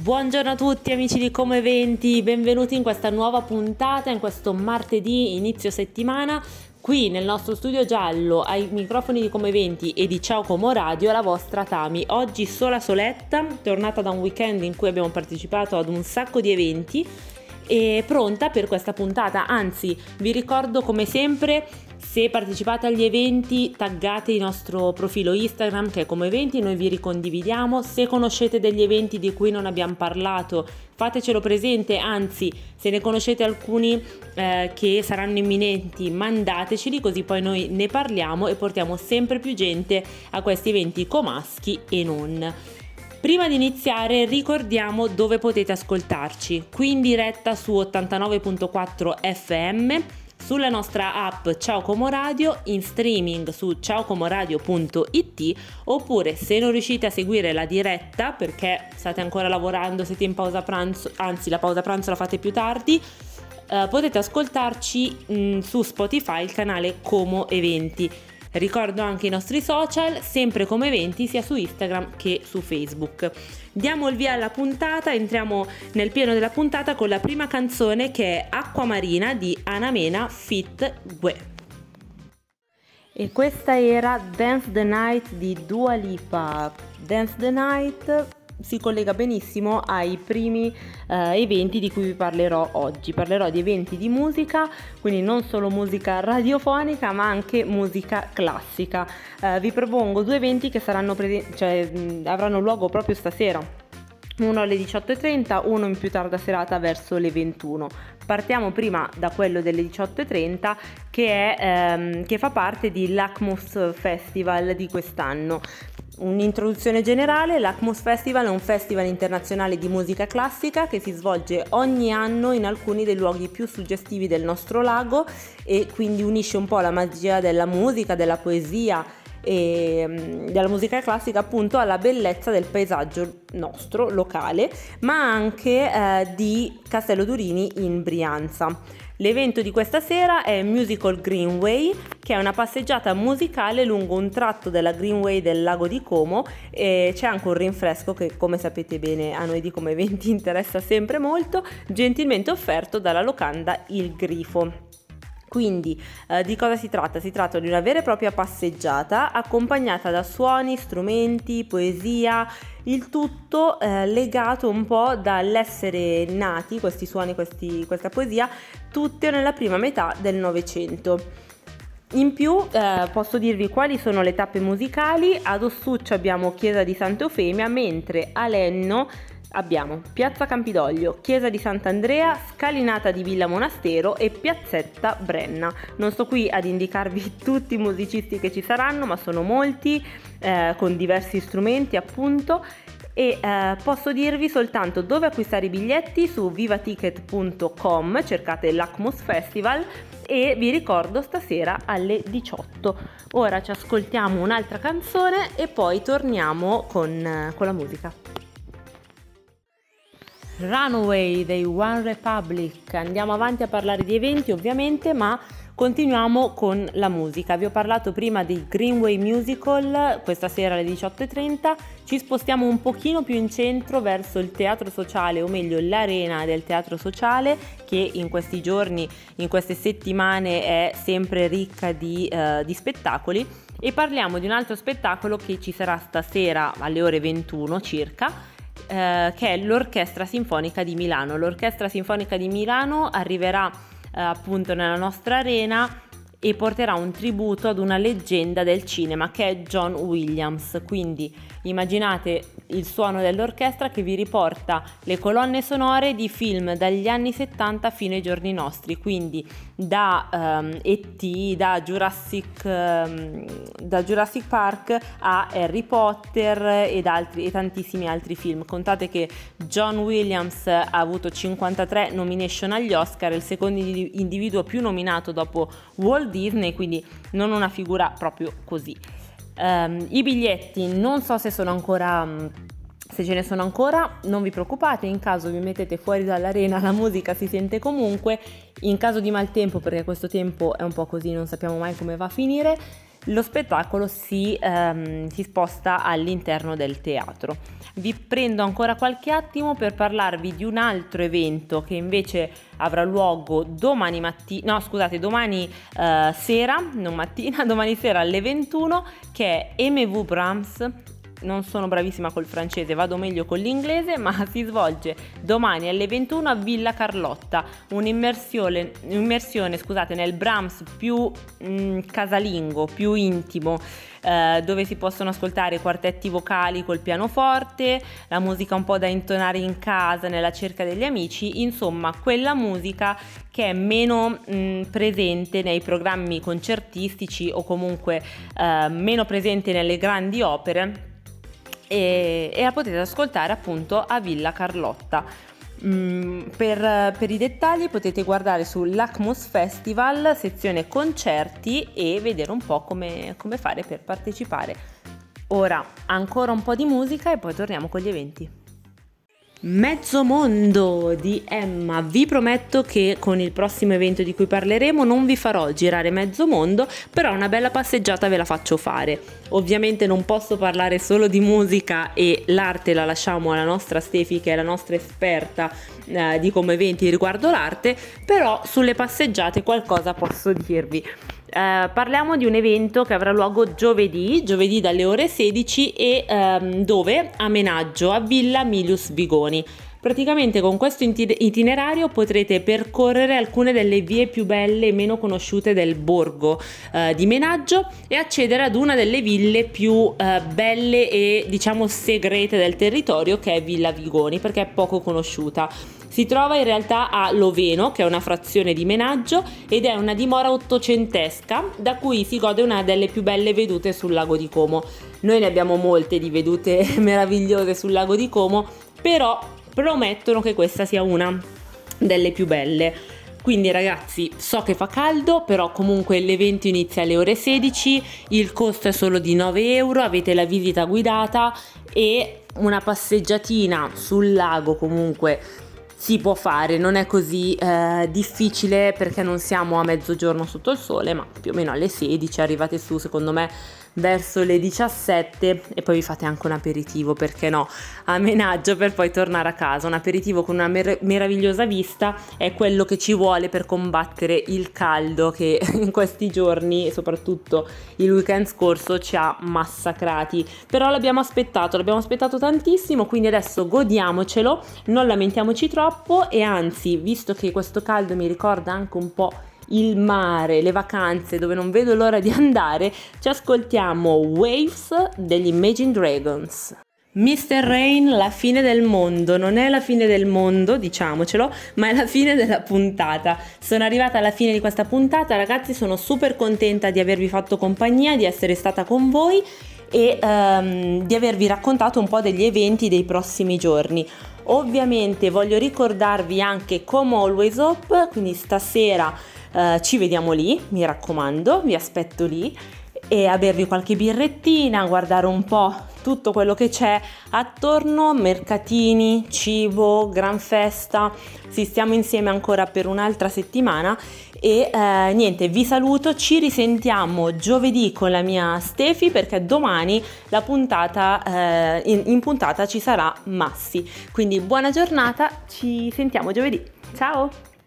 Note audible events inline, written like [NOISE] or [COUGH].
Buongiorno a tutti amici di Come Eventi, benvenuti in questa nuova puntata, in questo martedì inizio settimana. Qui nel nostro studio giallo ai microfoni di Come Eventi e di Ciao Como Radio la vostra Tami. Oggi sola soletta, tornata da un weekend in cui abbiamo partecipato ad un sacco di eventi e pronta per questa puntata. Anzi, vi ricordo come sempre se partecipate agli eventi taggate il nostro profilo Instagram che è come eventi, noi vi ricondividiamo. Se conoscete degli eventi di cui non abbiamo parlato, fatecelo presente, anzi se ne conoscete alcuni eh, che saranno imminenti, mandateceli così poi noi ne parliamo e portiamo sempre più gente a questi eventi comaschi e non. Prima di iniziare ricordiamo dove potete ascoltarci, qui in diretta su 89.4 FM sulla nostra app Ciao Como Radio, in streaming su ciaocomoradio.it oppure se non riuscite a seguire la diretta perché state ancora lavorando, siete in pausa pranzo, anzi la pausa pranzo la fate più tardi, eh, potete ascoltarci mh, mm, su Spotify il canale Como Eventi. Ricordo anche i nostri social, sempre come eventi, sia su Instagram che su Facebook. Diamo il via alla puntata, entriamo nel pieno della puntata con la prima canzone che è Acqua Marina di Anamena Fit Gue. E questa era Dance the Night di Dua Lipa. Dance the Night si collega benissimo ai primi eh, eventi di cui vi parlerò oggi. Parlerò di eventi di musica, quindi non solo musica radiofonica, ma anche musica classica. Eh, vi propongo due eventi che pre- cioè, avranno luogo proprio stasera uno alle 18.30, uno in più tarda serata verso le 21. Partiamo prima da quello delle 18.30 che, è, ehm, che fa parte di Lacmus Festival di quest'anno. Un'introduzione generale, l'Acmus Festival è un festival internazionale di musica classica che si svolge ogni anno in alcuni dei luoghi più suggestivi del nostro lago e quindi unisce un po' la magia della musica, della poesia e mm, della musica classica appunto alla bellezza del paesaggio nostro locale ma anche eh, di Castello Durini in Brianza. L'evento di questa sera è Musical Greenway, che è una passeggiata musicale lungo un tratto della Greenway del lago di Como e c'è anche un rinfresco che come sapete bene a noi di come eventi [LAUGHS] interessa sempre molto, gentilmente offerto dalla locanda Il Grifo. Quindi eh, di cosa si tratta? Si tratta di una vera e propria passeggiata accompagnata da suoni, strumenti, poesia, il tutto eh, legato un po' dall'essere nati, questi suoni, questi, questa poesia, tutte nella prima metà del Novecento. In più eh, posso dirvi quali sono le tappe musicali, ad Ossuccio abbiamo Chiesa di Santa Eufemia, mentre a Lenno abbiamo Piazza Campidoglio, Chiesa di Sant'Andrea, Scalinata di Villa Monastero e Piazzetta Brenna. Non sto qui ad indicarvi [LAUGHS] tutti i musicisti che ci saranno, ma sono molti, eh, con diversi strumenti appunto. E eh, posso dirvi soltanto dove acquistare i biglietti su vivaticket.com, cercate l'Acmos Festival e vi ricordo stasera alle 18. Ora ci ascoltiamo un'altra canzone e poi torniamo con, eh, con la musica. Runaway dei One Republic. Andiamo avanti a parlare di eventi ovviamente, ma continuiamo con la musica. Vi ho parlato prima di Greenway Musical, questa sera alle 18.30. Ci spostiamo un pochino più in centro verso il teatro sociale, o meglio l'arena del teatro sociale, che in questi giorni, in queste settimane è sempre ricca di, uh, di spettacoli. E parliamo di un altro spettacolo che ci sarà stasera alle ore 21 circa eh, che è l'Orchestra Sinfonica di Milano. L'Orchestra Sinfonica di Milano arriverà eh, appunto nella nostra arena e porterà un tributo ad una leggenda del cinema che è John Williams. Quindi immaginate il suono dell'orchestra che vi riporta le colonne sonore di film dagli anni 70 fino ai giorni nostri, quindi da um, ehm, E.T., da Jurassic, um, da Jurassic Park a Harry Potter ed altri, e tantissimi altri film. Contate che John Williams ha avuto 53 nomination agli Oscar, il secondo individuo più nominato dopo Walt Disney, quindi non una figura proprio così. Um, I biglietti non so se sono ancora... Um, se ce ne sono ancora, non vi preoccupate, in caso vi mettete fuori dall'arena [LAUGHS] la musica si sente comunque, in caso di maltempo, perché questo tempo è un po' così, non sappiamo mai come va a finire, lo spettacolo si, ehm, si sposta all'interno del teatro. Vi prendo ancora qualche attimo per parlarvi di un altro evento che invece avrà luogo domani mattina, no scusate, domani eh, sera, non mattina, [LAUGHS] domani sera alle 21 che è MV Brahms non sono bravissima col francese, vado meglio con l'inglese, ma [LAUGHS] si svolge domani alle 21 a Villa Carlotta, un'immersione un'immersione, scusate, nel Brahms più mh, mm, casalingo, più intimo, eh, dove si possono ascoltare quartetti vocali col pianoforte, la musica un po' da intonare in casa, nella cerca degli amici, insomma quella musica che è meno mh, mm, presente nei programmi concertistici o comunque eh, meno presente nelle grandi opere e, e la potete ascoltare appunto a Villa Carlotta. Mm, per, per, i dettagli potete guardare sull'Acmus Festival, sezione concerti e vedere un po' come, come fare per partecipare. Ora ancora un po' di musica e poi torniamo con gli eventi. Mezzo mondo di Emma. Vi prometto che con il prossimo evento di cui parleremo non vi farò girare mezzo mondo, però una bella passeggiata ve la faccio fare. Ovviamente non posso parlare solo di musica e l'arte la lasciamo alla nostra Stefi che è la nostra esperta eh, di come eventi riguardo l'arte, però sulle passeggiate qualcosa posso dirvi. Eh, parliamo di un evento che avrà luogo giovedì, giovedì dalle ore 16 e ehm, dove? A Menaggio, a Villa Milius Vigoni. Praticamente con questo itinerario potrete percorrere alcune delle vie più belle e meno conosciute del borgo eh, di Menaggio e accedere ad una delle ville più eh, belle e diciamo segrete del territorio che è Villa Vigoni perché è poco conosciuta. Si trova in realtà a Loveno, che è una frazione di Menaggio, ed è una dimora ottocentesca da cui si gode una delle più belle vedute sul lago di Como. Noi ne abbiamo molte di vedute [LAUGHS] meravigliose sul lago di Como, però promettono che questa sia una delle più belle. Quindi ragazzi, so che fa caldo, però comunque l'evento inizia alle ore 16, il costo è solo di 9 euro, avete la visita guidata e una passeggiatina sul lago comunque si può fare, non è così eh, difficile perché non siamo a mezzogiorno sotto il sole, ma più o meno alle 16 arrivate su, secondo me verso le 17 e poi vi fate anche un aperitivo, perché no, a menaggio per poi tornare a casa. Un aperitivo con una mer- meravigliosa vista è quello che ci vuole per combattere il caldo che [LAUGHS] in questi giorni, soprattutto il weekend scorso, ci ha massacrati. Però l'abbiamo aspettato, l'abbiamo aspettato tantissimo, quindi adesso godiamocelo, non lamentiamoci troppo e anzi, visto che questo caldo mi ricorda anche un po' il mare, le vacanze dove non vedo l'ora di andare, ci ascoltiamo Waves degli Imagine Dragons. Mr. Rain, la fine del mondo, non è la fine del mondo, diciamocelo, ma è la fine della puntata. Sono arrivata alla fine di questa puntata, ragazzi, sono super contenta di avervi fatto compagnia, di essere stata con voi e um, di avervi raccontato un po' degli eventi dei prossimi giorni. Ovviamente voglio ricordarvi anche come Always Hope, quindi stasera uh, ci vediamo lì, mi raccomando, vi aspetto lì e a bervi qualche birrettina, guardare un po' tutto quello che c'è attorno, mercatini, cibo, gran festa. Sì, stiamo insieme ancora per un'altra settimana e eh, niente, vi saluto, ci risentiamo giovedì con la mia Stefi perché domani la puntata, eh, in, in puntata ci sarà Massi. Quindi buona giornata, ci sentiamo giovedì. Ciao!